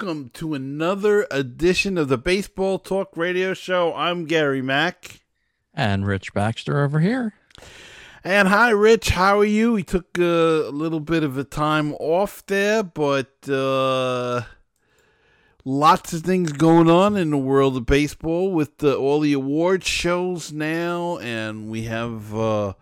And hello and welcome to another edition of the Baseball Talk Radio Show. I'm Gary Mack. And Rich Baxter over here. And hi, Rich. How are you? We took uh, a little bit of a time off there, but uh, lots of things going on in the world of baseball with the, all the award shows now, and we have uh,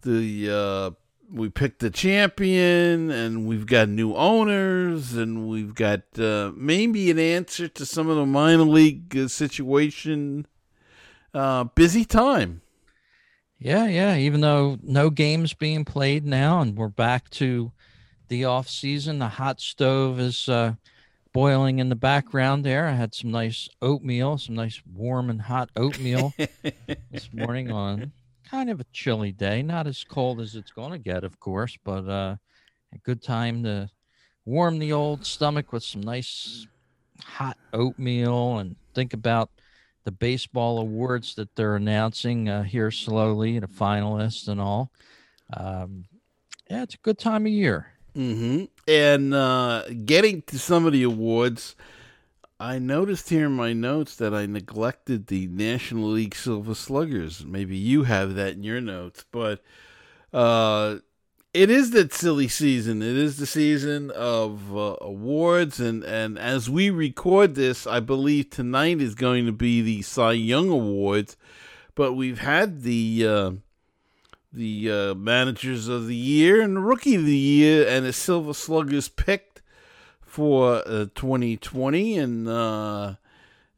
the uh, we picked the champion, and we've got new owners, and we've got uh, maybe an answer to some of the minor league uh, situation. Uh, busy time. Yeah, yeah. Even though no games being played now, and we're back to the off season, the hot stove is uh, boiling in the background. There, I had some nice oatmeal, some nice warm and hot oatmeal this morning on kind of a chilly day, not as cold as it's going to get, of course, but uh, a good time to warm the old stomach with some nice hot oatmeal and think about the baseball awards that they're announcing uh, here slowly, the finalists and all. Um, yeah, it's a good time of year. Mm-hmm. And uh, getting to some of the awards, I noticed here in my notes that I neglected the National League Silver Sluggers. Maybe you have that in your notes, but uh, it is that silly season. It is the season of uh, awards, and and as we record this, I believe tonight is going to be the Cy Young Awards. But we've had the uh, the uh, managers of the year and rookie of the year and the Silver Sluggers picked for uh, 2020. And uh,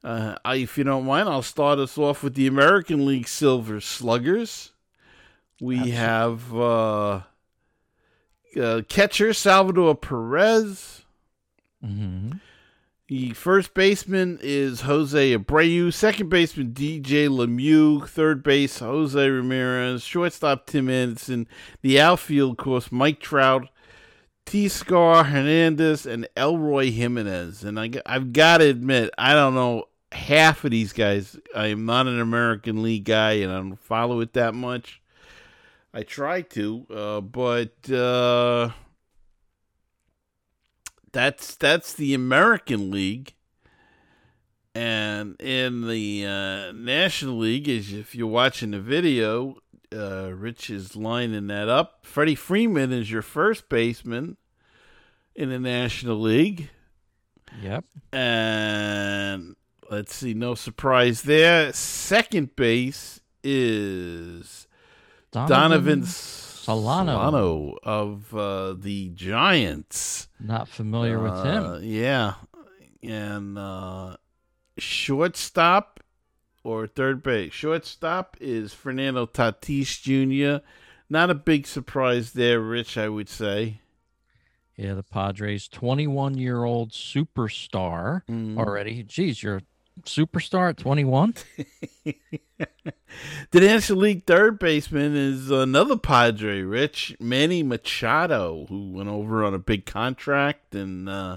uh, I, if you don't mind, I'll start us off with the American League Silver Sluggers. We Absolutely. have uh, uh, catcher Salvador Perez. Mm-hmm. The first baseman is Jose Abreu. Second baseman DJ LeMahieu. Third base Jose Ramirez. Shortstop Tim Anderson. The outfield, of course, Mike Trout. Teoscar Hernandez and Eloy Jimenez. And I, I've got to admit, I don't know half of these guys. I am not an American League guy and I don't follow it that much. I try to, uh, but uh, that's that's the American League. And in the uh, National League, as if you're watching the video, uh, Rich is lining that up. Freddie Freeman is your first baseman in the National League. Yep. And let's see, no surprise there. Second base is Donovan, Donovan Solano. Solano of uh, the Giants. Not familiar uh, with him. Yeah. And uh, shortstop or third base. Shortstop is Fernando Tatis Jr. Not a big surprise there, Rich, I would say. Yeah, the Padres, 21 year old superstar mm. already. Geez, you're a superstar at 21? the National League third baseman is another Padre, Rich Manny Machado, who went over on a big contract and uh,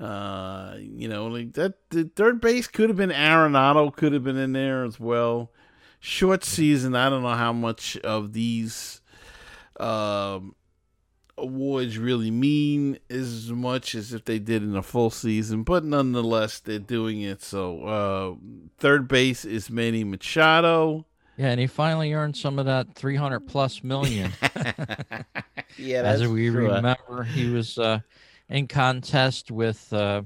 uh, you know, like that the third base could have been Arenado, could have been in there as well. Short season, I don't know how much of these um, awards really mean as much as if they did in a full season, but nonetheless, they're doing it. So, uh, third base is Manny Machado. Yeah, and he finally earned some of that 300 plus million. yeah, as we true. remember, he was uh, in contest with uh,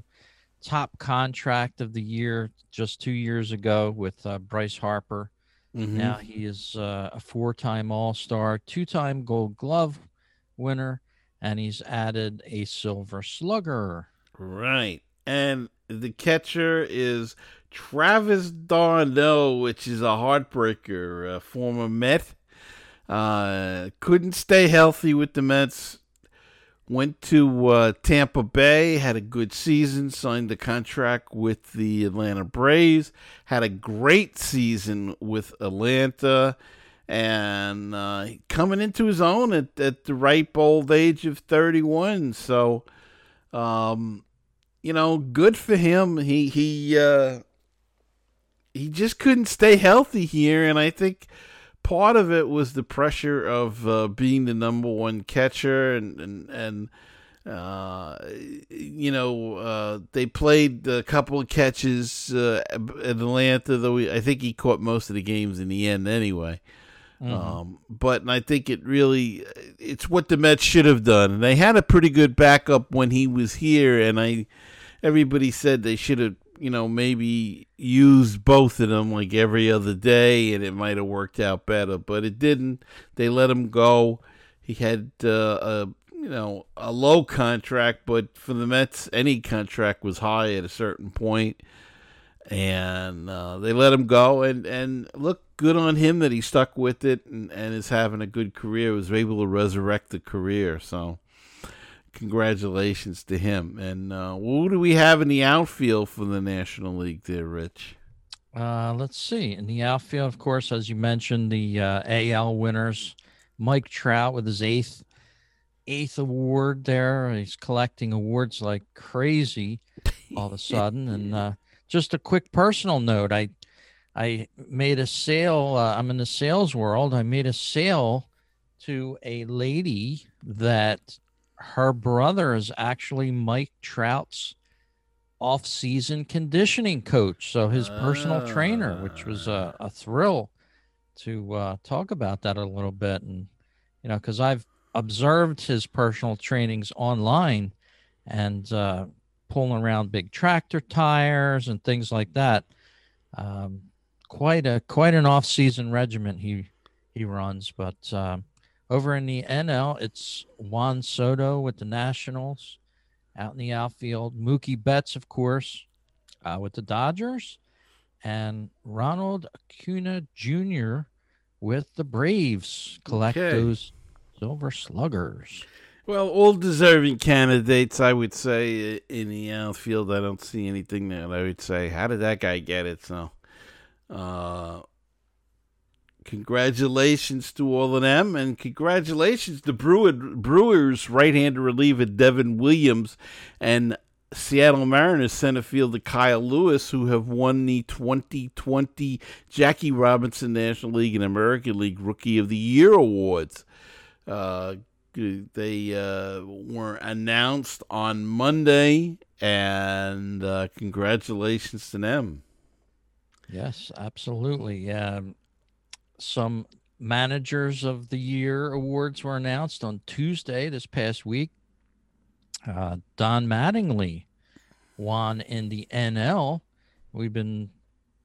top contract of the year just two years ago with uh, Bryce Harper. Mm-hmm. Now he is uh, a four-time All-Star, two-time Gold Glove winner, and he's added a Silver Slugger. Right, and the catcher is Travis d'Arnaud, which is a heartbreaker, a former Met. Uh, couldn't stay healthy with the Mets Went to uh, Tampa Bay, had a good season, signed a contract with the Atlanta Braves, had a great season with Atlanta, and uh, coming into his own at, at the ripe old age of 31. So, um, you know, good for him. He he uh, he just couldn't stay healthy here, and I think part of it was the pressure of uh, being the number one catcher and and and Uh, you know, uh, they played a couple of catches uh, at Atlanta, though he, I think he caught most of the games in the end anyway. Mm-hmm. Um, but I think it really it's what the Mets should have done. And they had a pretty good backup when he was here, and I everybody said they should have you know maybe used both of them like every other day, and it might have worked out better. But it didn't. They let him go. He had uh, a you know a low contract, but for the Mets, any contract was high at a certain point and uh, they let him go. And and look, good on him that he stuck with it and, and is having a good career. Was able to resurrect the career. So congratulations to him. And uh, who do we have in the outfield for the National League, there, Rich? Uh, let's see. In the outfield, of course, as you mentioned, the uh, AL winners, Mike Trout with his eighth eighth award there. He's collecting awards like crazy all of a sudden, and uh, just a quick personal note. I I made a sale. Uh, I'm in the sales world. I made a sale to a lady that her brother is actually Mike Trout's off-season conditioning coach, so his uh, personal trainer, which was a, a thrill to uh, talk about that a little bit, and you know, because I've observed his personal trainings online, and uh, pulling around big tractor tires and things like that. Um, quite a quite an off season regiment he he runs. But um, over in the NL, it's Juan Soto with the Nationals out in the outfield. Mookie Betts, of course, uh, with the Dodgers, and Ronald Acuna Jr. with the Braves collect okay. those Silver Sluggers. Well, all deserving candidates, I would say, in the outfield. I don't see anything that I would say, how did that guy get it? So, uh, congratulations to all of them, and congratulations to Brewer, Brewers right-hander reliever Devin Williams and Seattle Mariners center fielder Kyle Lewis, who have won the 2020 Jackie Robinson National League and American League Rookie of the Year awards. Uh, they uh, were announced on Monday, and uh, congratulations to them. Yes, absolutely. Um, some managers of the year awards were announced on Tuesday this past week. Uh, Don Mattingly won in the NL. We've been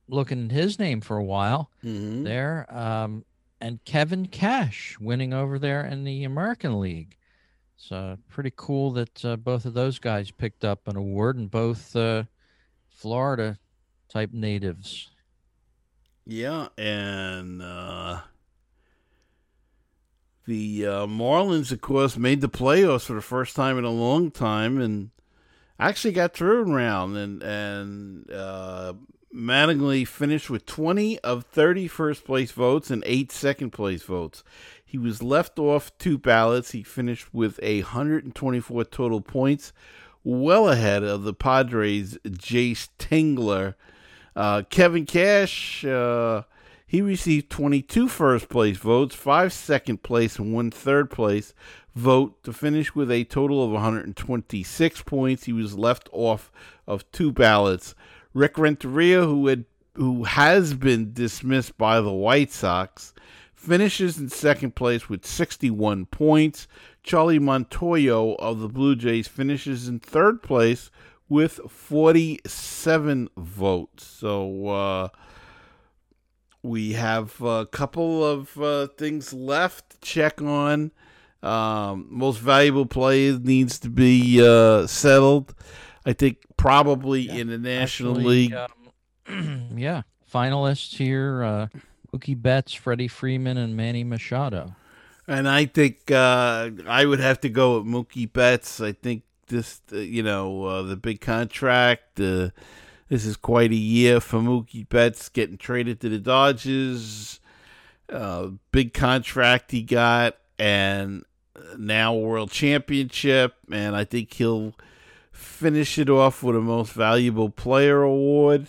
looking at his name for a while mm-hmm. there. Um, and Kevin Cash winning over there in the American League. So pretty cool that uh, both of those guys picked up an award and both uh, Florida type natives. Yeah, and uh, the uh, Marlins, of course, made the playoffs for the first time in a long time, and actually got through round and and uh, Mattingly finished with 20 of 30 first place votes and eight second place votes. He was left off two ballots. He finished with a 124 total points, well ahead of the Padres' Jayce Tingler. Uh, Kevin Cash, uh, he received 22 first place votes, five second place, and one third place vote to finish with a total of 126 points. He was left off of two ballots. Rick Renteria, who had who has been dismissed by the White Sox, finishes in second place with 61 points. Charlie Montoyo of the Blue Jays finishes in third place with 47 votes. So uh, we have a couple of uh, things left to check on. Um, most valuable player needs to be uh, settled. I think probably yeah, in the National actually, League. Um, yeah, finalists here: uh, Mookie Betts, Freddie Freeman, and Manny Machado. And I think uh, I would have to go with Mookie Betts. I think this, uh, you know, uh, the big contract. Uh, this is quite a year for Mookie Betts getting traded to the Dodgers. Uh, big contract he got, and now World Championship. And I think he'll finish it off with a most valuable player award.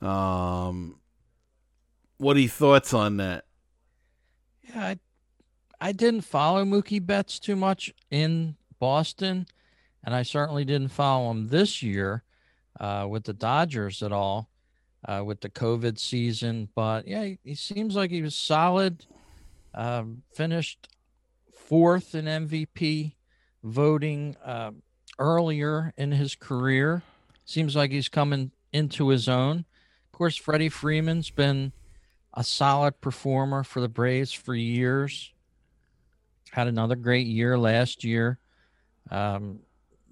Um, what are your thoughts on that? Yeah, I, I didn't follow Mookie Betts too much in Boston, and I certainly didn't follow him this year uh, with the Dodgers at all uh, with the COVID season. But yeah, he, he seems like he was solid. Um, finished fourth in MVP voting uh, earlier in his career. Seems like he's coming into his own. Of course, Freddie Freeman's been a solid performer for the Braves for years. Had another great year last year. Um,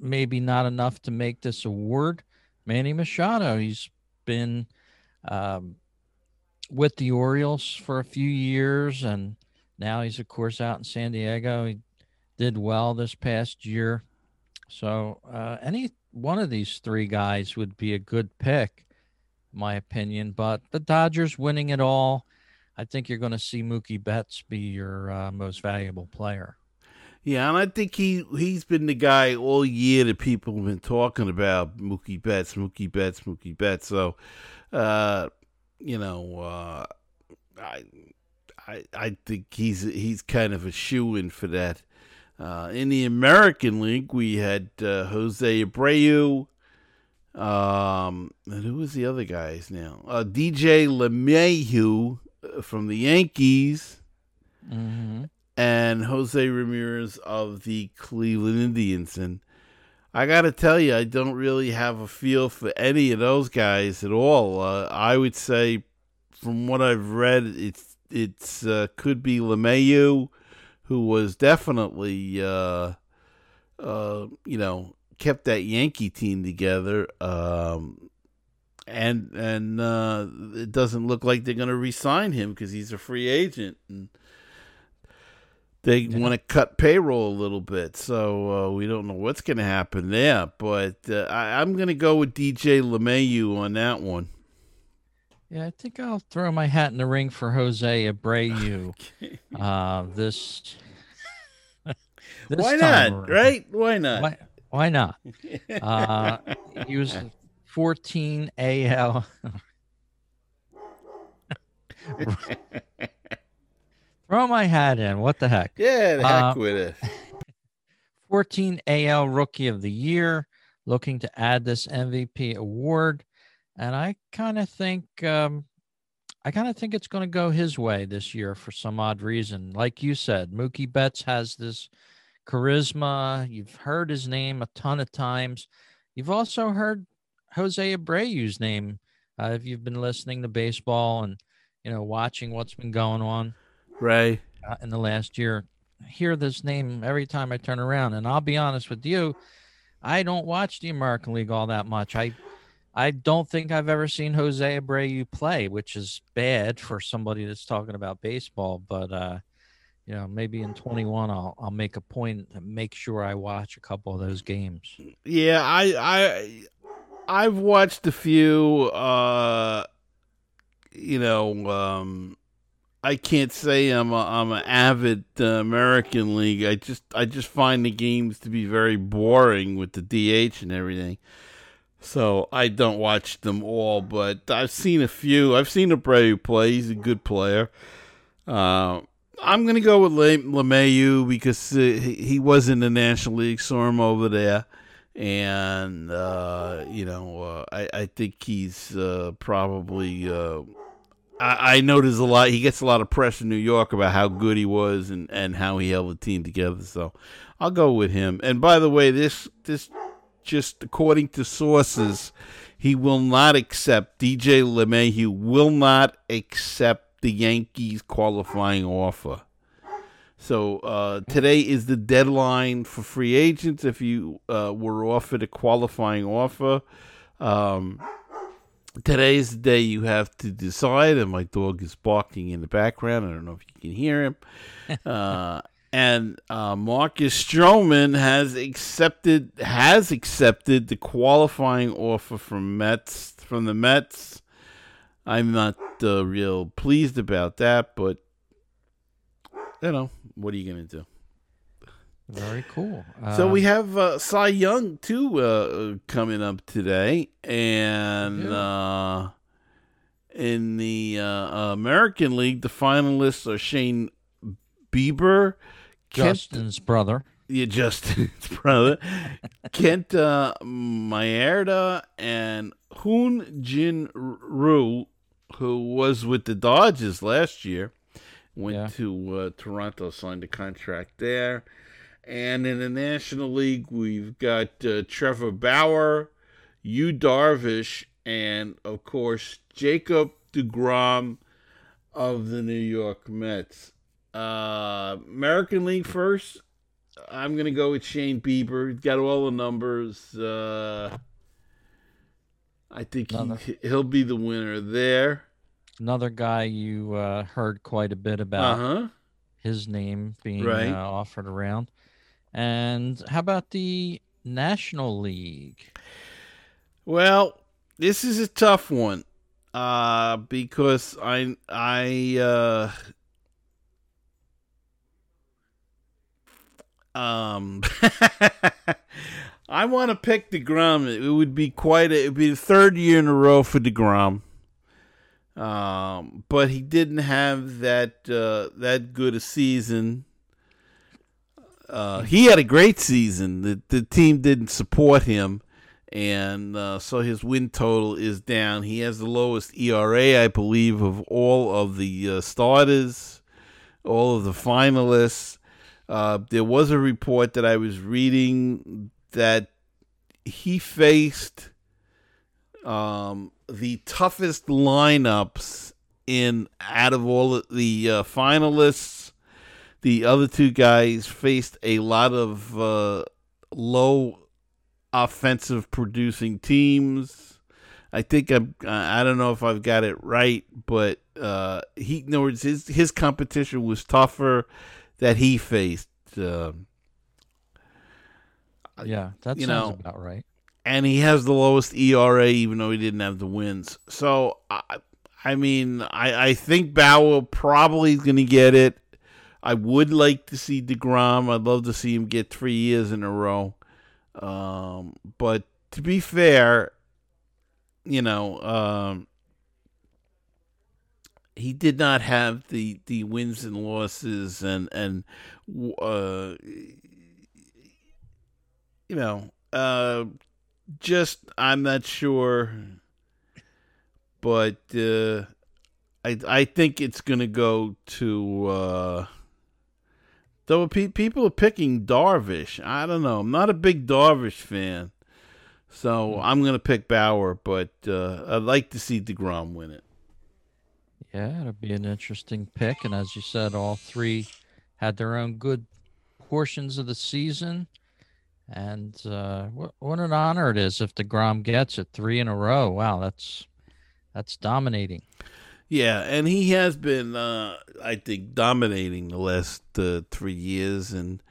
maybe not enough to make this award. Manny Machado, he's been um, with the Orioles for a few years, and now he's of course out in San Diego. He did well this past year, so uh, any one of these three guys would be a good pick, in my opinion. But the Dodgers winning it all, I think you're going to see Mookie Betts be your uh, most valuable player. Yeah, and I think he he's been the guy all year that people have been talking about Mookie Betts, Mookie Betts, Mookie Betts. So uh, you know, uh, I, I, I think he's he's kind of a shoe in for that. Uh, in the American League, we had uh, Jose Abreu. Um, and who was the other guys now? Uh, DJ LeMahieu uh, from the Yankees. Mm-hmm. And Jose Ramirez of the Cleveland Indians. And I got to tell you, I don't really have a feel for any of those guys at all. Uh, I would say, from what I've read, it's it's uh, could be LeMahieu, who was definitely, uh, uh, you know, kept that Yankee team together. Um, and and uh, it doesn't look like they're going to re-sign him because he's a free agent. And they want to cut payroll a little bit, so uh, we don't know what's going to happen there. But uh, I, am going to go with DJ LeMahieu on that one. Yeah, I think I'll throw my hat in the ring for Jose Abreu. okay. uh, this, this why not? Around. Right? Why not? Why, why not? uh, he was 14 AL. Throw my hat in. What the heck? Yeah, the heck uh, with it. 14 AL Rookie of the Year, looking to add this MVP award, and I kind of think, um, I kind of think it's going to go his way this year for some odd reason. Like you said, Mookie Betts has this charisma. You've heard his name a ton of times. You've also heard Jose Abreu's name uh, if you've been listening to baseball and you know watching what's been going on. Right. Uh, in the last year, I hear this name every time I turn around, and I'll be honest with you, I don't watch the American League all that much. I I don't think I've ever seen Jose Abreu play, which is bad for somebody that's talking about baseball. But uh, you know, maybe in 21, I'll I'll make a point to make sure I watch a couple of those games. Yeah, I I I've watched a few. Uh, you know, um, I can't say I'm a, I'm an avid uh, American League. I just I just find the games to be very boring with the DH and everything. So I don't watch them all, but I've seen a few. I've seen a Abreu play. He's a good player. Uh, I'm to go with Le- LeMahieu because uh, he, was in the National League. Saw him over there. And, uh, you know, uh, I, I think he's uh, probably I, I notice a lot. He gets a lot of press in New York about how good he was and, and how he held the team together. So I'll go with him. And by the way, this this just according to sources, he will not accept DJ LeMahieu will not accept the Yankees qualifying offer. So uh, today is the deadline for free agents. If you uh, were offered a qualifying offer, um, Today is the day you have to decide, and my dog is barking in the background. I don't know if you can hear him. uh, and uh, Marcus Stroman has accepted has accepted the qualifying offer from Mets from the Mets. I'm not uh, real pleased about that, but you know what are you gonna do? Very cool. Uh, so we have uh, Cy Young too uh, coming up today, and uh, in the uh, American League, the finalists are Shane Bieber, Justin's Kent, brother. You just brother Kent uh, Maeda and Hyun Jin Ryu, who was with the Dodgers last year, went Yeah. to uh, Toronto, signed a contract there. And in the National League, we've got uh, Trevor Bauer, Yu Darvish, and of course Jacob DeGrom of the New York Mets. Uh, American League first. I'm gonna go with Shane Bieber. He's got all the numbers. Uh, I think Another- he, he'll be the winner there. Another guy you uh, heard quite a bit about. Uh huh. his name being Right. uh, offered around. And how about the National League? Well, this is a tough one uh, because I I uh, um I want to pick Degrom. It would be quite a, it would be the third year in a row for Degrom. Um, but he didn't have that uh, that good a season. Uh, he had a great season. The the team didn't support him, and uh, so his win total is down. He has the lowest ERA, I believe, of all of the uh, starters, all of the finalists. Uh, there was a report that I was reading that he faced um, the toughest lineups in out of all the uh, finalists. The other two guys faced a lot of uh, low offensive producing teams. I think I'm. I don't know if I've got it right, but uh, he. In words, his his competition was tougher that he faced. Uh, Yeah, that you sounds know, about right. and he has the lowest ERA, even though he didn't have the wins. So, I, I mean, I, I think Bauer probably is going to get it. I would like to see Degrom. I'd love to see him get three years in a row. Um, but to be fair, you know, um, he did not have the, the wins and losses and and uh, you know, uh, just I'm not sure, but uh, I I think it's gonna go to. Though pe- people are picking Darvish, I don't know. I'm not a big Darvish fan, so I'm gonna pick Bauer, but uh, I'd like to see Degrom win it. Yeah, it'll be an interesting pick. And as you said, all three had their own good portions of the season. And uh, what, what an honor it is if DeGrom gets it three in a row. Wow, that's that's dominating. Yeah, and he has been, uh, I think, dominating the last uh, three years, and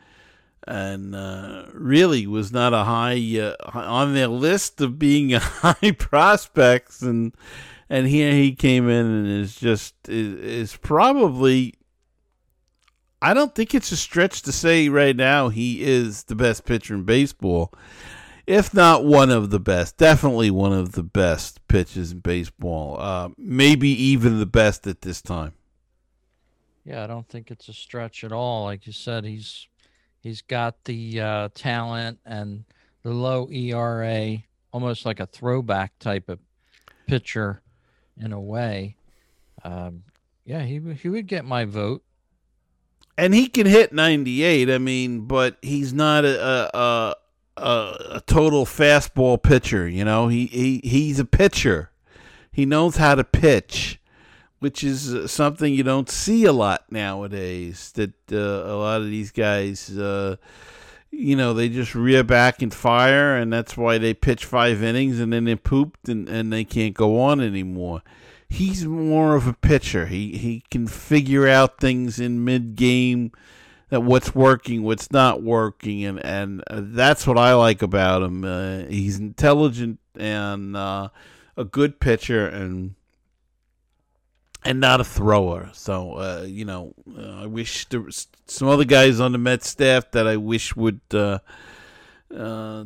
and uh, really was not a high uh, on their list of being high prospects, and and here he came in and is just is, is probably. I don't think it's a stretch to say right now he is the best pitcher in baseball, if not one of the best. Definitely one of the best pitches in baseball. Uh, maybe even the best at this time. Yeah, I don't think it's a stretch at all. Like you said, he's he's got the uh, talent and the low ERA, almost like a throwback type of pitcher in a way. Um, yeah, he he would get my vote. and he can hit 98 i mean but he's not a a, a, a, total fastball pitcher you know? He, he he's a pitcher. He knows how to pitch which is uh, something you don't see a lot nowadays that uh, a lot of these guys uh, you know they just rear back and fire and that's why they pitch five innings and then they pooped and, and they can't go on anymore. He's more of a pitcher. He he can figure out things in mid game that what's working, what's not working, and and uh, that's what I like about him. Uh, he's intelligent and uh, a good pitcher and and not a thrower. So uh, you know, uh, I wish there was some other guys on the Mets staff that I wish would uh,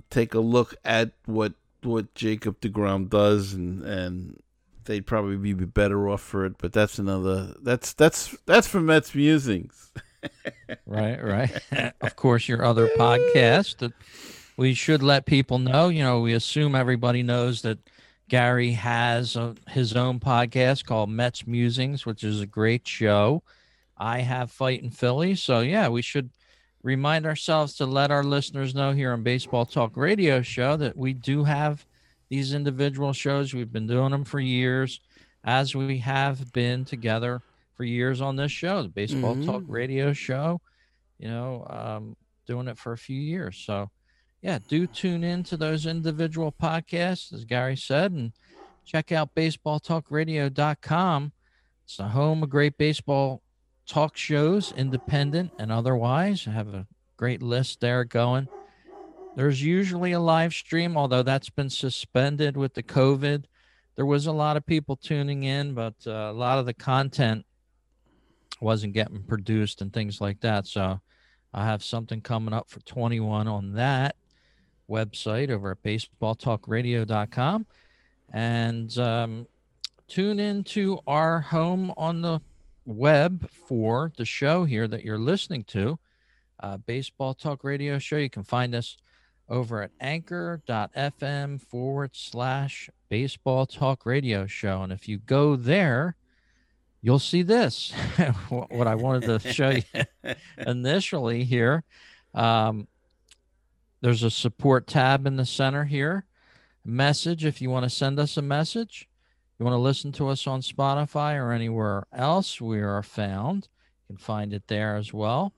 take a look at what what Jacob Degrom does and and they'd probably be better off for it. But that's another. That's that's that's for Mets musings. right, right. of course, your other podcast we should let people know. You know, we assume everybody knows that Gary has a, his own podcast called Mets Musings, which is a great show. I have Fighting Philly. So, yeah, we should remind ourselves to let our listeners know here on Baseball Talk Radio Show that we do have these individual shows. We've been doing them for years, as we have been together for years on this show, the Baseball mm-hmm. Talk Radio Show. You know, um, doing it for a few years. So, yeah, do tune in to those individual podcasts, as Gary said, and check out baseballtalkradio.com. It's the home of great baseball talk shows, independent and otherwise. I have a great list there going. There's usually a live stream, although that's been suspended with the COVID. There was a lot of people tuning in, but uh, a lot of the content wasn't getting produced and things like that. So I have something coming up for 21 on that website over at baseballtalkradio.com. And um, tune into our home on the web for the show here that you're listening to, uh, Baseball Talk Radio Show. You can find us over at anchor.fm forward slash baseball talk radio show. And if you go there, you'll see this what I wanted to show you initially here. Um, there's a support tab in the center here. Message if you want to send us a message. You want to listen to us on Spotify or anywhere else we are found. You can find it there as well.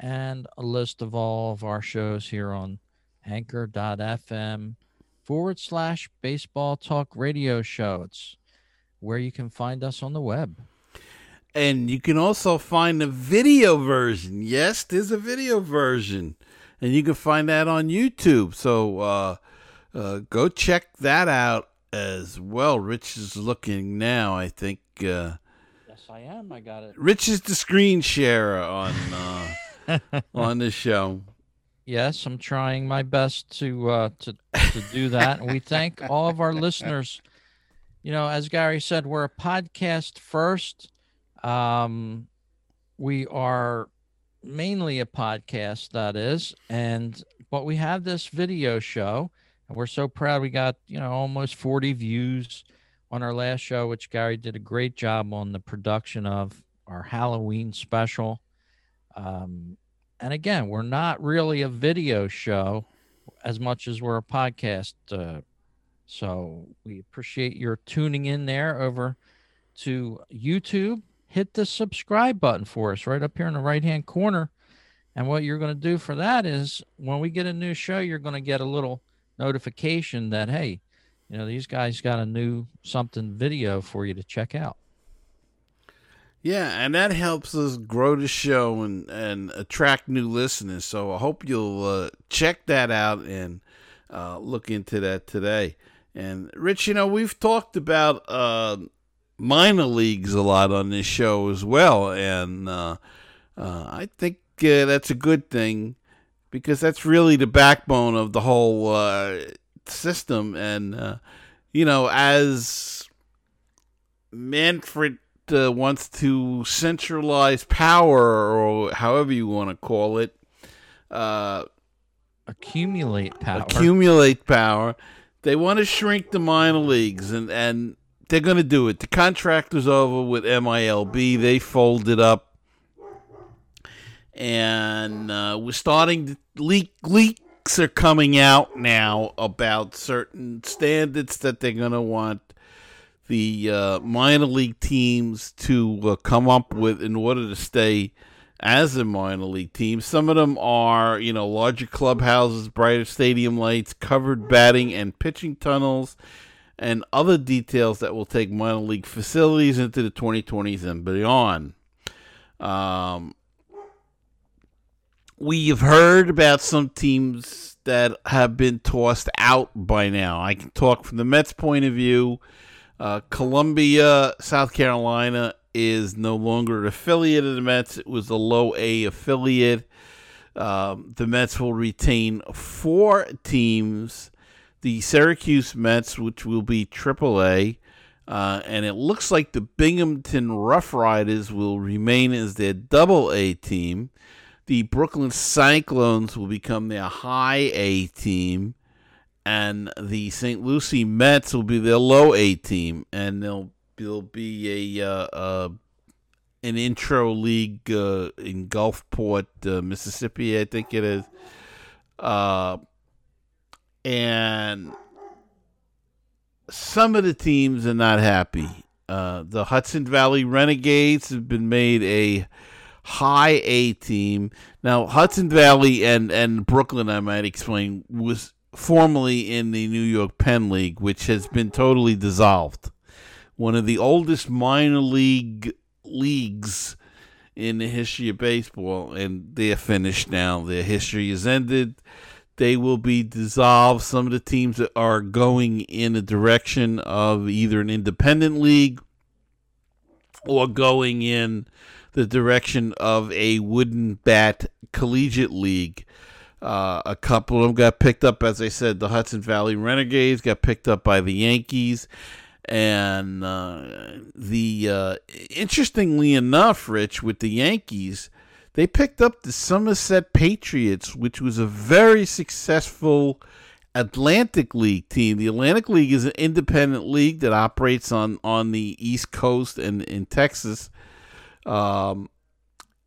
And a list of all of our shows here on anchor.fm forward slash baseball talk radio show. It's where you can find us on the web. And you can also find the video version. Yes, there's a video version and you can find that on YouTube. So uh, uh, go check that out as well. Rich is looking now. I think. Uh, yes, I am. I got it. Rich is the screen sharer on uh, on the show. Yes, I'm trying my best to uh, to to do that, and we thank all of our listeners. You know, as Gary said, we're a podcast first. Um, we are mainly a podcast that is and but we have this video show and we're so proud we got you know almost 40 views on our last show which gary did a great job on the production of our halloween special. Um, and again we're not really a video show as much as we're a podcast uh, so we appreciate your tuning in there over to youtube hit the subscribe button for us right up here in the right hand corner. And what you're going to do for that is when we get a new show, you're going to get a little notification that, hey, you know, these guys got a new something video for you to check out. Yeah, and that helps us grow the show and, and attract new listeners. So I hope you'll uh, check that out and uh, look into that today. And Rich, you know, we've talked about uh, minor leagues a lot on this show as well, and uh, uh, I think uh, that's a good thing because that's really the backbone of the whole uh, system. And uh, you know, as Manfred uh, wants to centralize power, or however you want to call it, accumulate power. Accumulate power. They want to shrink the minor leagues, and and they're going to do it. The contract was over with MILB. They folded up, and uh, we're starting to leak. Leaks are coming out now about certain standards that they're going to want the uh, minor league teams to uh, come up with in order to stay as a minor league team. Some of them are, you know, larger clubhouses, brighter stadium lights, covered batting and pitching tunnels and other details that will take minor league facilities into the 2020s and beyond. Um, we've heard about some teams that have been tossed out by now. I can talk from the Mets' point of view. Uh, Columbia, South Carolina is no longer an affiliate of the Mets. It was a low A affiliate. Um, the Mets will retain four teams the Syracuse Mets, which will be AAA, Uh, and it looks like the Binghamton Rough Riders will remain as their double A team. The Brooklyn Cyclones will become their high A team. And the St. Lucie Mets will be their low A team. And they'll, there'll be a, uh, uh, an intro league uh, in Gulfport, uh, Mississippi, I think it is. And some of the teams are not happy. Uh, the Hudson Valley Renegades have been made a high A team. Now, Hudson Valley and, and Brooklyn, I might explain, was formerly in the New York Penn League, which has been totally dissolved. One of the oldest minor league leagues in the history of baseball, and they're finished now. Their history is ended they will be dissolved. Some of the teams that are going in the direction of either an independent league or going in the direction of a wooden bat collegiate league. Uh, a couple of them got picked up, as I said. The Hudson Valley Renegades got picked up by the Yankees, and uh, the uh, interestingly enough, Rich, with the Yankees, they picked up the Somerset Patriots, which was a very successful Atlantic League team. The Atlantic League is an independent league that operates on, on the East Coast and in Texas. Um,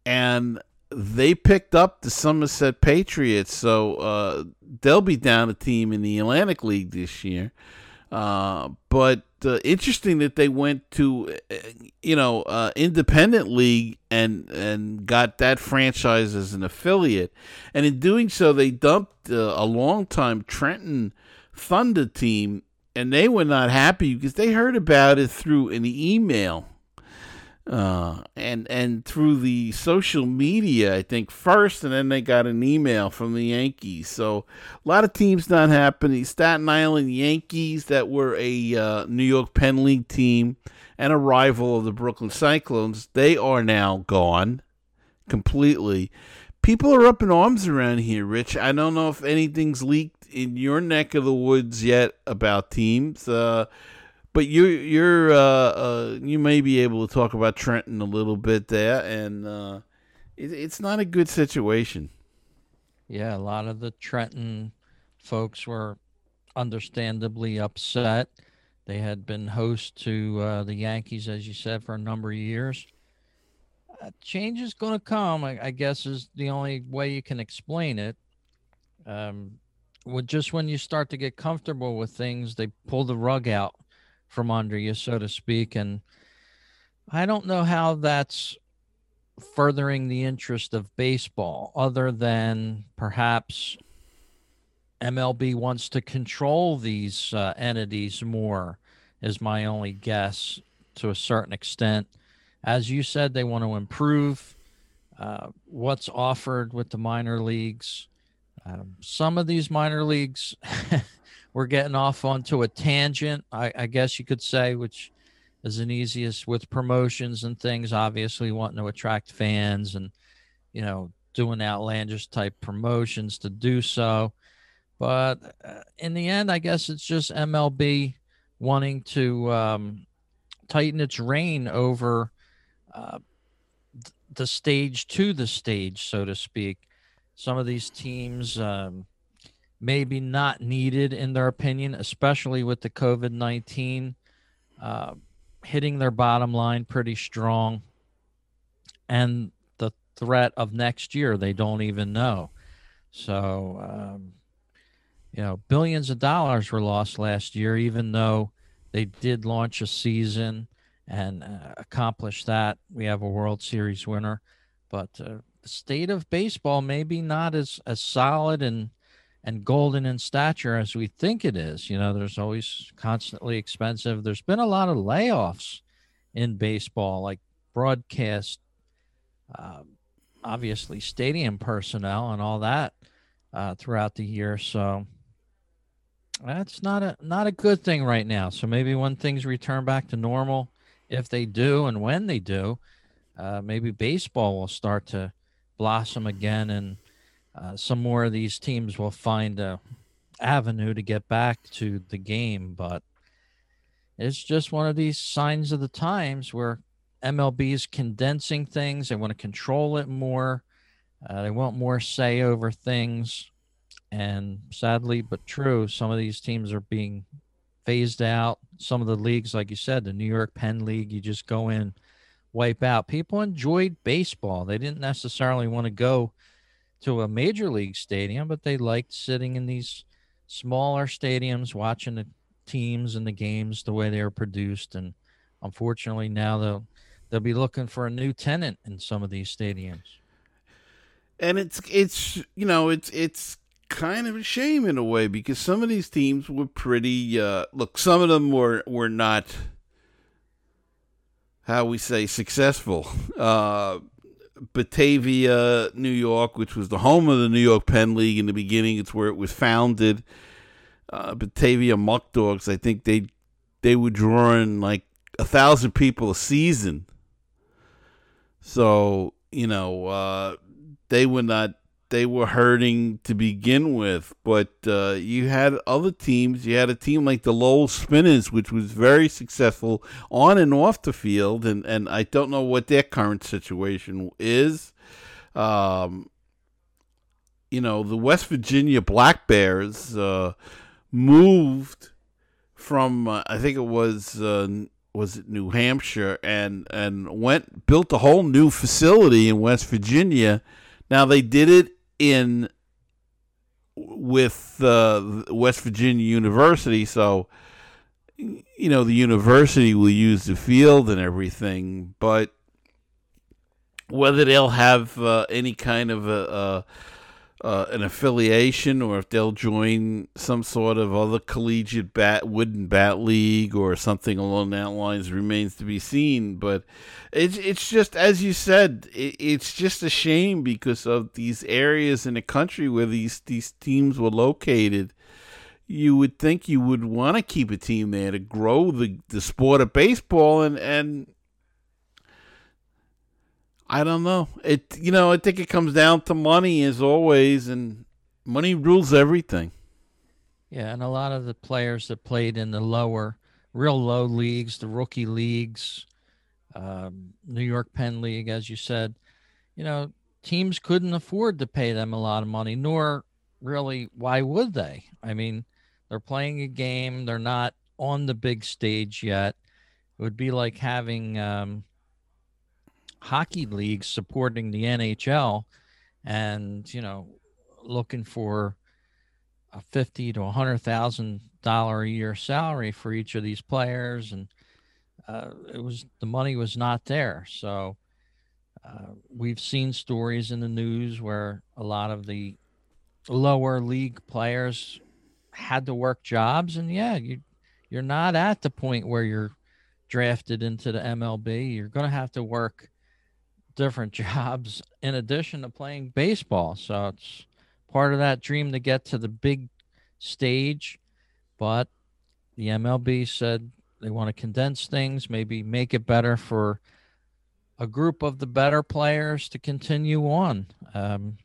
and they picked up the Somerset Patriots, so uh, they'll be down a team in the Atlantic League this year. Uh, but uh, interesting that they went to, uh, you know, uh, independent league and and got that franchise as an affiliate, and in doing so, they dumped uh, a long time Trenton Thunder team, and they were not happy because they heard about it through an email uh, and and through the social media, I think first, and then they got an email from the Yankees. So a lot of teams not happening. Staten Island Yankees, that were a uh, New York Penn League team and a rival of the Brooklyn Cyclones, they are now gone completely. People are up in arms around here, Rich. I don't know if anything's leaked in your neck of the woods yet about teams. Uh, but you you're uh, uh, you may be able to talk about Trenton a little bit there, and uh, it, it's not a good situation. Yeah, a lot of the Trenton folks were understandably upset. They had been host to uh, the Yankees, as you said, for a number of years. Uh, change is going to come, I, I, guess, is the only way you can explain it. Um, with just when you start to get comfortable with things, they pull the rug out from under you, so to speak. And I don't know how that's furthering the interest of baseball, other than perhaps MLB wants to control these uh, entities more, is my only guess to a certain extent. As you said, they want to improve uh, what's offered with the minor leagues. Um, some of these minor leagues we're getting off onto a tangent, I, I guess you could say, which is an easiest with promotions and things. Obviously, wanting to attract fans and you know doing outlandish type promotions to do so. But uh, in the end, I guess it's just MLB wanting to um, tighten its rein over uh, the stage to the stage, so to speak. Some of these teams, um, maybe not needed in their opinion, especially with the COVID 19 uh, hitting their bottom line pretty strong. And the threat of next year, they don't even know. So, um, you know, billions of dollars were lost last year, even though they did launch a season and uh, accomplish that. We have a World Series winner, but uh, the state of baseball maybe not as as solid and and golden in stature as we think it is. You know, there's always constantly expensive. There's been a lot of layoffs in baseball, like broadcast, uh, obviously stadium personnel and all that uh, throughout the year. So that's not a not a good thing right now. So maybe when things return back to normal, if they do, and when they do, uh, maybe baseball will start to blossom again and uh, some more of these teams will find a avenue to get back to the game, but it's just one of these signs of the times where MLB is condensing things. They want to control it more. Uh, they want more say over things. And sadly, but true, some of these teams are being phased out. Some of the leagues, like you said, the New York Penn League, you just go in, wipe out. People enjoyed baseball. They didn't necessarily want to go to a major league stadium, but they liked sitting in these smaller stadiums, watching the teams and the games the way they were produced. And unfortunately, now they'll they'll be looking for a new tenant in some of these stadiums. And it's it's you know it's it's kind of a shame in a way because some of these teams were pretty. Uh, look, some of them were were not how we say successful. Uh, Batavia, New York, which was the home of the New York Penn League in the beginning. It's where it was founded. Uh, Batavia Muck Dogs, I think they they were drawing like a thousand people a season. So you know uh, they were not they were hurting to begin with. But uh, you had other teams. You had a team like the Lowell Spinners, which was very successful on and off the field, and and I don't know what their current situation is. Um, you know, the West Virginia Black Bears uh, moved from uh, I think it was uh, was it New Hampshire and and went built a whole new facility in West Virginia. Now they did it in with uh, West Virginia University, so you know the university will use the field and everything, but whether they'll have uh, any kind of a, a uh, an affiliation or if they'll join some sort of other collegiate bat wooden bat league or something along that lines remains to be seen. But it's it's just as you said, it, it's just a shame because of these areas in the country where these these teams were located. You would think you would want to keep a team there to grow the, the sport of baseball and, and I don't know. It you know, I think it comes down to money as always and money rules everything. Yeah, and a lot of the players that played in the lower real low leagues, the rookie leagues, um, New York Penn League, as you said, you know, teams couldn't afford to pay them a lot of money, nor really why would they? I mean, they're playing a game, they're not on the big stage yet. It would be like having um, hockey leagues supporting the NHL and, you know, looking for a fifty to a hundred thousand dollar a year salary for each of these players. And uh, it was the money was not there. So uh, we've seen stories in the news where a lot of the lower league players had to work jobs. And yeah you you're not at the point where you're drafted into the MLB you're going to have to work different jobs in addition to playing baseball. So it's part of that dream to get to the big stage. But the MLB said they want to condense things, maybe make it better for a group of the better players to continue on. Um,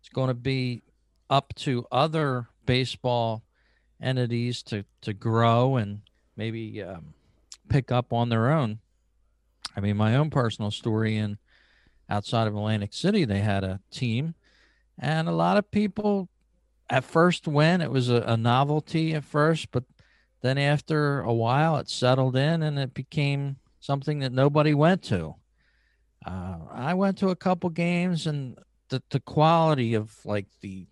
it's going to be up to other baseball entities to, to grow and maybe um, pick up on their own. I mean, my own personal story in outside of Atlantic City, they had a team, and a lot of people at first went. It was a, a novelty at first, but then after a while, it settled in and it became something that nobody went to. Uh, I went to a couple games, and the the quality of like the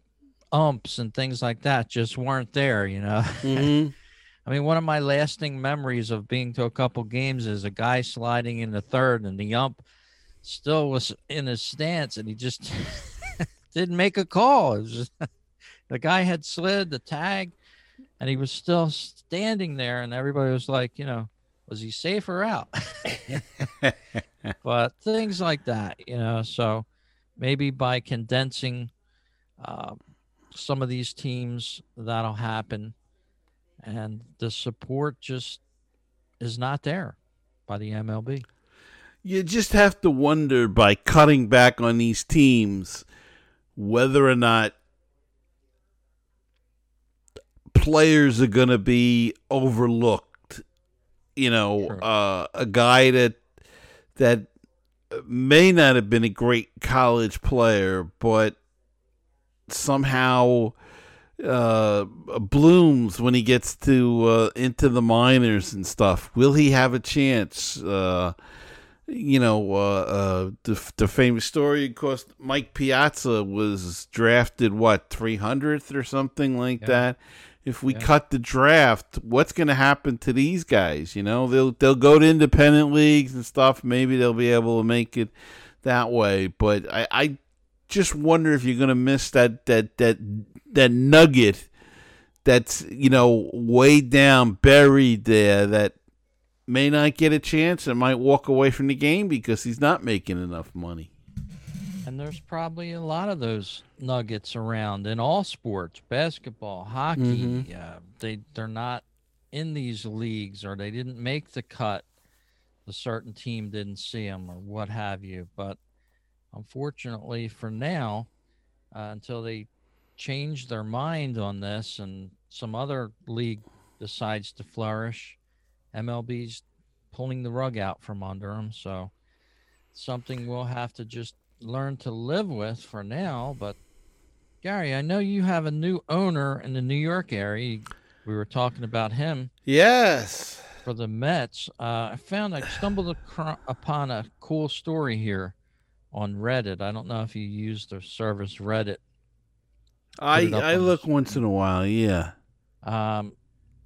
umps and things like that just weren't there. You know. Mm-hmm. I mean, one of my lasting memories of being to a couple games is a guy sliding in the third, and the ump still was in his stance, and he just didn't make a call. Just, the guy had slid the tag, and he was still standing there, and everybody was like, you know, was he safe or out? but things like that, you know. So maybe by condensing uh, some of these teams, that'll happen and the support just is not there by the MLB. You just have to wonder by cutting back on these teams whether or not players are going to be overlooked you know, sure. uh, a guy that that may not have been a great college player, but somehow uh, blooms when he gets to uh, into the minors and stuff. Will he have a chance? Uh, you know, uh, uh, the the famous story, of course, Mike Piazza was drafted what three hundredth or something like yeah. that. If we yeah. cut the draft, what's going to happen to these guys? You know, they'll they'll go to independent leagues and stuff. Maybe they'll be able to make it that way. But I, I just wonder if you're going to miss that that that that nugget that's you know way down buried there that may not get a chance and might walk away from the game because he's not making enough money. And there's probably a lot of those nuggets around in all sports, basketball, hockey. Mm-hmm. Uh, they they're not in these leagues or they didn't make the cut. The certain team didn't see them or what have you. But unfortunately, for now, uh, until they change their mind on this and some other league decides to flourish, MLB's pulling the rug out from under them. So something we'll have to just learn to live with for now. But Gary, I know you have a new owner in the New York area. We were talking about him. Yes. For the Mets, uh, I found I stumbled upon a cool story here on Reddit. I don't know if you use the service Reddit. I I look once in a while. Yeah. Um,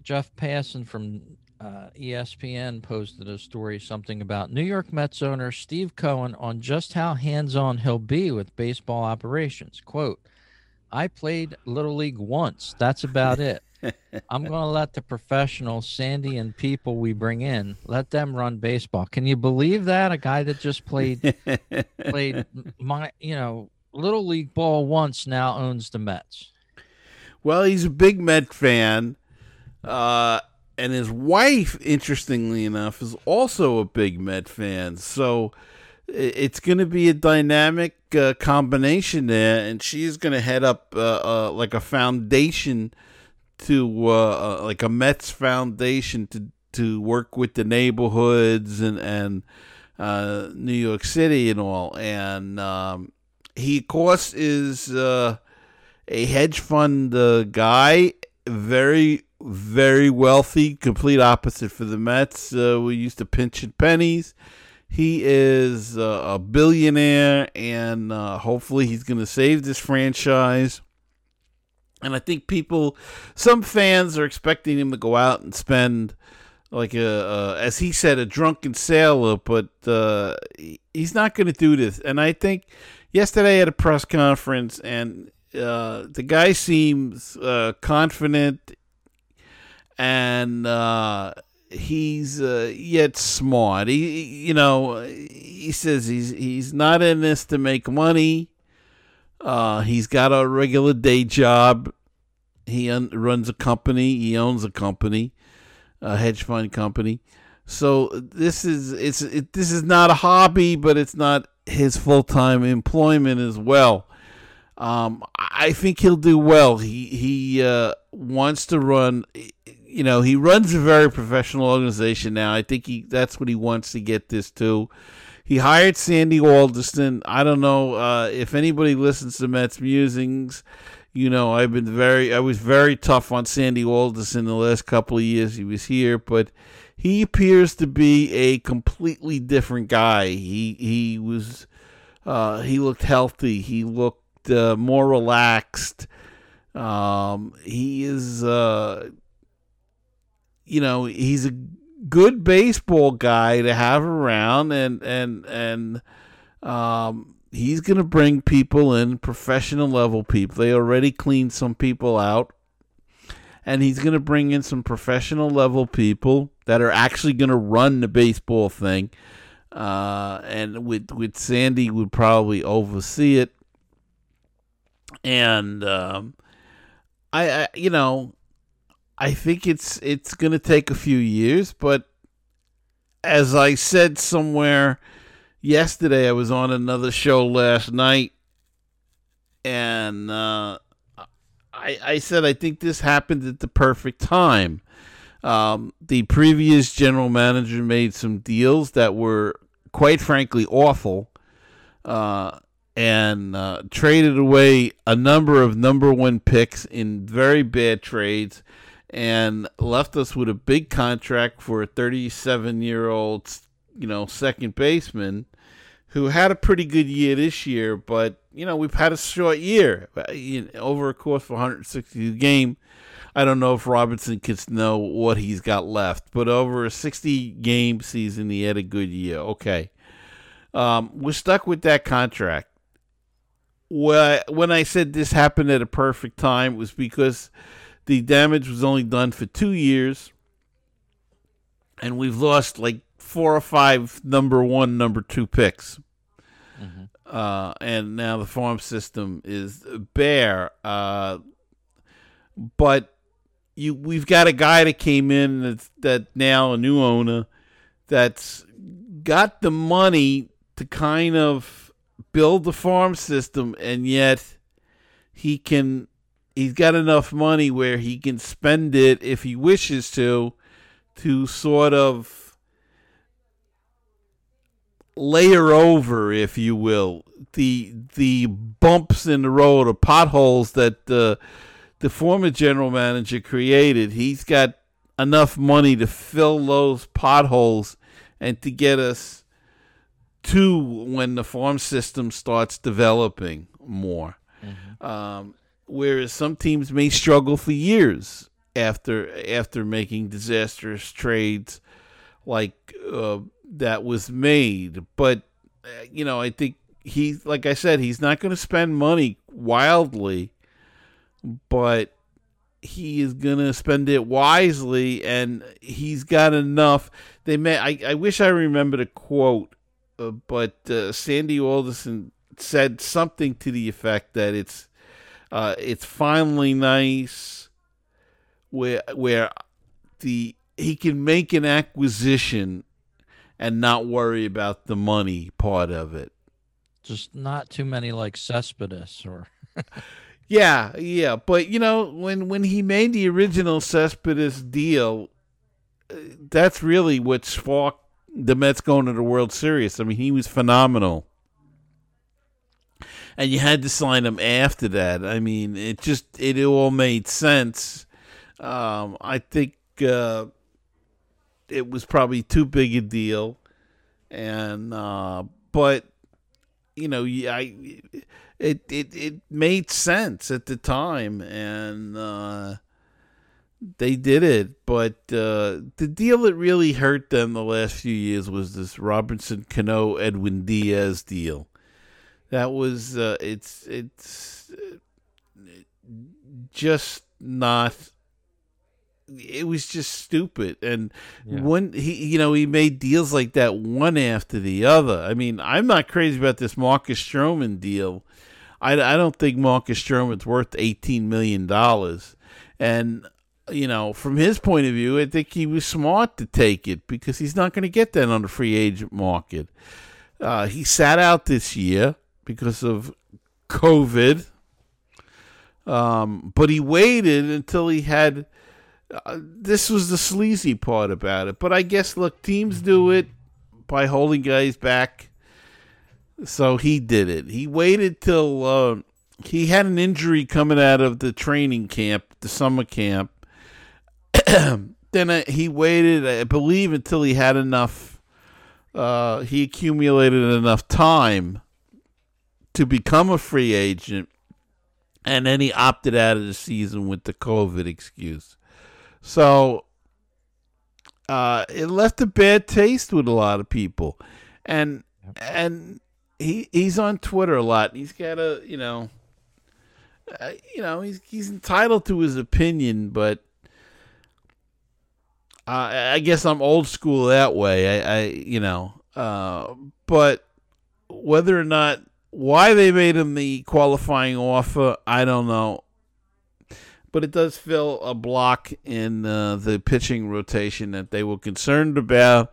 Jeff Passan from uh, ESPN posted a story something about New York Mets owner Steve Cohen on just how hands-on he'll be with baseball operations. "Quote: I played little league once. That's about it. I'm going to let the professionals, Sandy and people we bring in, let them run baseball. Can you believe that? A guy that just played played my, you know, little league ball once now owns the Mets. Well, he's a big Met fan. Uh, and his wife, interestingly enough, is also a big Met fan. So it's going to be a dynamic uh, combination there, and she's going to head up uh, uh, like a foundation to uh, uh, like a Mets foundation to to work with the neighborhoods and and uh, New York City and all. And um, he, of course, is a hedge fund guy, very very wealthy, complete opposite for the Mets. Uh, we used to pinch at pennies. He is uh, a billionaire, and uh, hopefully, he's going to save this franchise. And I think people, some fans are expecting him to go out and spend, like a, as he said, a drunken sailor, but uh, he's not going to do this. And I think yesterday at a press conference, and uh, the guy seems uh, confident and uh, he's uh, yet smart. He, you know, he says he's he's not in this to make money. Uh, he's got a regular day job. He un- runs a company. He owns a company, a hedge fund company. So this is it's it, this is not a hobby, but it's not his full time employment as well. Um, I think he'll do well. He he uh, wants to run you know, he runs a very professional organization now. I think he that's what he wants to get this to. He hired Sandy Alderson. I don't know uh, if anybody listens to Mets musings. You know, I've been very, I was very tough on Sandy Alderson the last couple of years he was here, but he appears to be a completely different guy. He he was, uh, he looked healthy. He looked uh, more relaxed. Um, he is. Uh, you know, he's a good baseball guy to have around, and and and um, he's going to bring people in, professional level people. They already cleaned some people out, and he's going to bring in some professional level people that are actually going to run the baseball thing. Uh, and with with Sandy would probably oversee it, and um, I, I you know I think it's it's going to take a few years, but as I said somewhere yesterday, I was on another show last night, and uh, I I said I think this happened at the perfect time. Um, the previous general manager made some deals that were, quite frankly, awful, uh, and uh, traded away a number of number one picks in very bad trades, and left us with a big contract for a 37 year old, you know, second baseman who had a pretty good year this year, but you know we've had a short year over a course of 160 game. I don't know if Robinson can know what he's got left, but over a 60 game season, he had a good year. Okay, um, we're stuck with that contract. When I said this happened at a perfect time, it was because the damage was only done for two years, and we've lost like four or five number one, number two picks. Mm-hmm. Uh, and now the farm system is bare. Uh, but you, we've got a guy that came in that's that now a new owner that's got the money to kind of build the farm system, and yet he can. He's got enough money where he can spend it if he wishes to, to sort of layer over, if you will, the the bumps in the road or potholes that uh, the former general manager created. He's got enough money to fill those potholes and to get us to when the farm system starts developing more. Mm-hmm. Um, whereas some teams may struggle for years after after making disastrous trades like uh, that was made. But uh, you know, I think he, like I said, he's not going to spend money wildly, but he is going to spend it wisely, and he's got enough. They may. I, I wish I remembered a quote, uh, but uh, Sandy Alderson said something to the effect that it's uh, it's finally nice where where the he can make an acquisition and not worry about the money part of it. Just not too many like Cespedes or. yeah, yeah, but you know when when he made the original Cespedes deal, uh, that's really what sparked the Mets going to the World Series. I mean, he was phenomenal. And you had to sign him after that. I mean, it just it all made sense. Um, I think uh, it was probably too big a deal, and uh, but you know, I it it it made sense at the time, and uh, they did it. But uh, the deal that really hurt them the last few years was this Robinson Cano Edwin Diaz deal. That was uh, it's it's just not it was just stupid. And yeah. when he, you know, he made deals like that one after the other. I mean, I'm not crazy about this Marcus Stroman deal. I, I don't think Marcus Stroman's worth $18 million. And, you know, from his point of view, I think he was smart to take it because he's not going to get that on the free agent market. Uh, he sat out this year because of COVID. Um, but he waited until he had uh, this was the sleazy part about it. But I guess, look, teams do it by holding guys back. So he did it. He waited till uh, he had an injury coming out of the training camp, the summer camp. then uh, he waited, I believe, until he had enough. Uh, he accumulated enough time to become a free agent, and then he opted out of the season with the COVID excuse. So uh, it left a bad taste with a lot of people, and and he he's on Twitter a lot. He's got a you know, uh, you know he's he's entitled to his opinion, but uh, I guess I'm old school that way. I, I you know, uh, but whether or not why they made him the qualifying offer, I don't know but it does fill a block in uh, the pitching rotation that they were concerned about,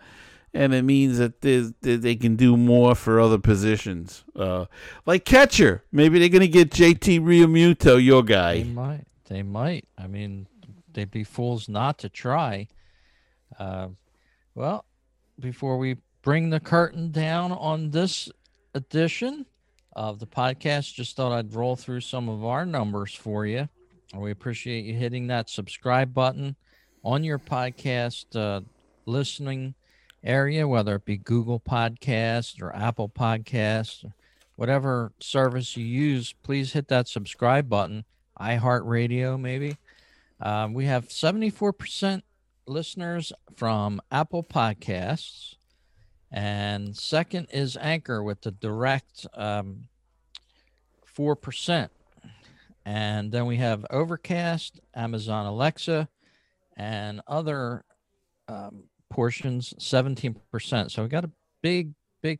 and it means that they, can do more for other positions, uh, like catcher. Maybe they're going to get JT Realmuto, your guy. They might. They might. I mean, they'd be fools not to try. Uh, well, before we bring the curtain down on this edition of the podcast, just thought I'd roll through some of our numbers for you. We appreciate you hitting that subscribe button on your podcast uh, listening area, whether it be Google Podcast or Apple Podcast, whatever service you use. Please hit that subscribe button. iHeartRadio, maybe. Um, we have 74% listeners from Apple Podcasts. And second is Anchor with the direct um, 4%. And then we have Overcast, Amazon Alexa, and other um, portions, 17%. So we got a big, big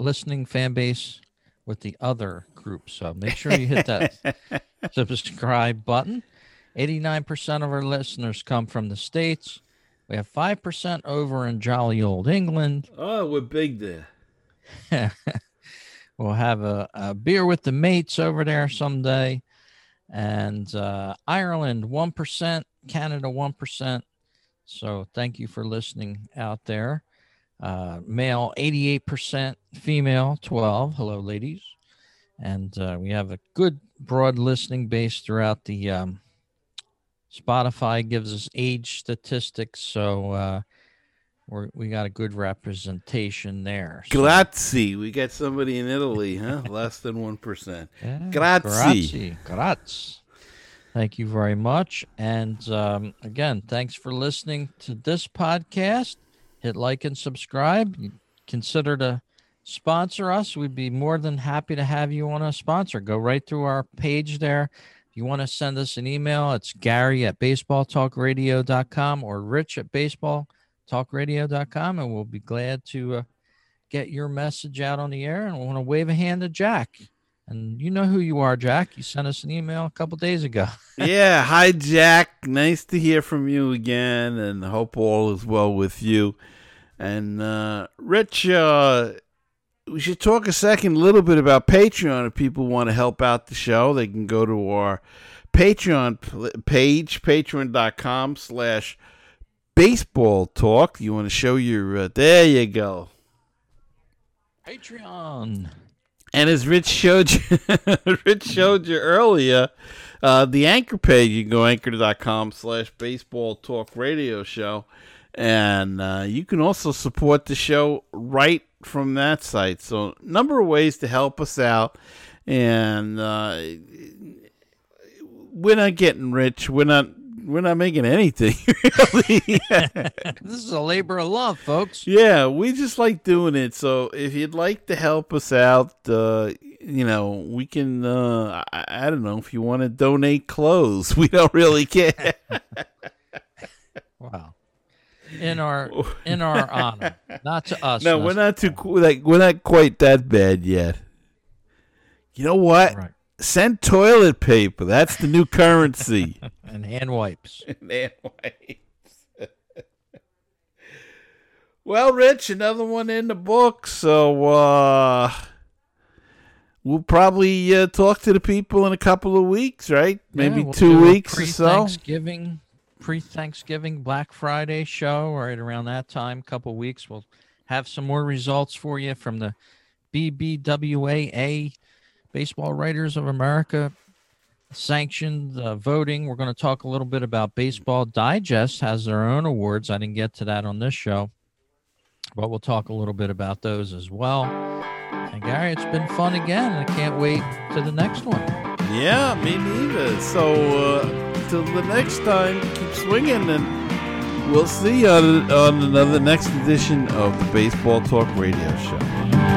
listening fan base with the other group. So make sure you hit that subscribe button. 89% of our listeners come from the States. We have 5% over in jolly old England. Oh, we're big there. we'll have a, a, beer with the mates over there someday. And uh, Ireland, 1%, Canada, 1%. So thank you for listening out there. Uh, male, 88%, female, 12. Hello, ladies. And uh, we have a good broad listening base throughout the um, Spotify gives us age statistics, so uh, we we got a good representation there. So. Grazie. We got somebody in Italy, huh? Less than one percent. Yeah, grazie. Grazie. Thank you very much. And um, again, thanks for listening to this podcast. Hit like and subscribe. Consider to sponsor us. We'd be more than happy to have you on a sponsor. Go right through our page there if you want to send us an email, it's Gary at baseballtalkradio.com or Rich at baseballtalkradio.com, and we'll be glad to uh, get your message out on the air. And we want to wave a hand to Jack. And you know who you are, Jack. You sent us an email a couple days ago. yeah. Hi, Jack. Nice to hear from you again, and hope all is well with you. And uh, Rich, uh, we should talk a second, a little bit about Patreon. If people want to help out the show, they can go to our Patreon page, patreon.com slash baseball talk. You want to show your, uh, there you go. Patreon. And as Rich showed you, Rich showed you earlier, uh, the anchor page, you can go anchor.com slash baseball talk radio show. And uh, you can also support the show right from that site. So, number of ways to help us out, and uh, we're not getting rich. We're not. We're not making anything really. this is a labor of love, folks. Yeah, we just like doing it. So if you'd like to help us out, uh, you know, we can. Uh, I, I don't know if you want to donate clothes. We don't really care. wow in our in our honor, not to us. No, we're not too like we're not quite that bad yet. You know what? Right. Send toilet paper. That's the new currency. and hand wipes. and hand wipes. well, Rich, another one in the book. So uh we'll probably uh, talk to the people in a couple of weeks, right? Maybe yeah, we'll two weeks or so. Thanksgiving pre Thanksgiving Black Friday show right around that time, couple weeks. We'll have some more results for you from the BBWAA Baseball Writers of America sanctioned uh, voting. We're going to talk a little bit about Baseball Digest has their own awards. I didn't get to that on this show, but we'll talk a little bit about those as well. And Gary, it's been fun again. I can't wait to the next one. Yeah, me neither. So. Uh till the next time, keep swinging, and we'll see you on, on another next edition of the Baseball Talk Radio Show.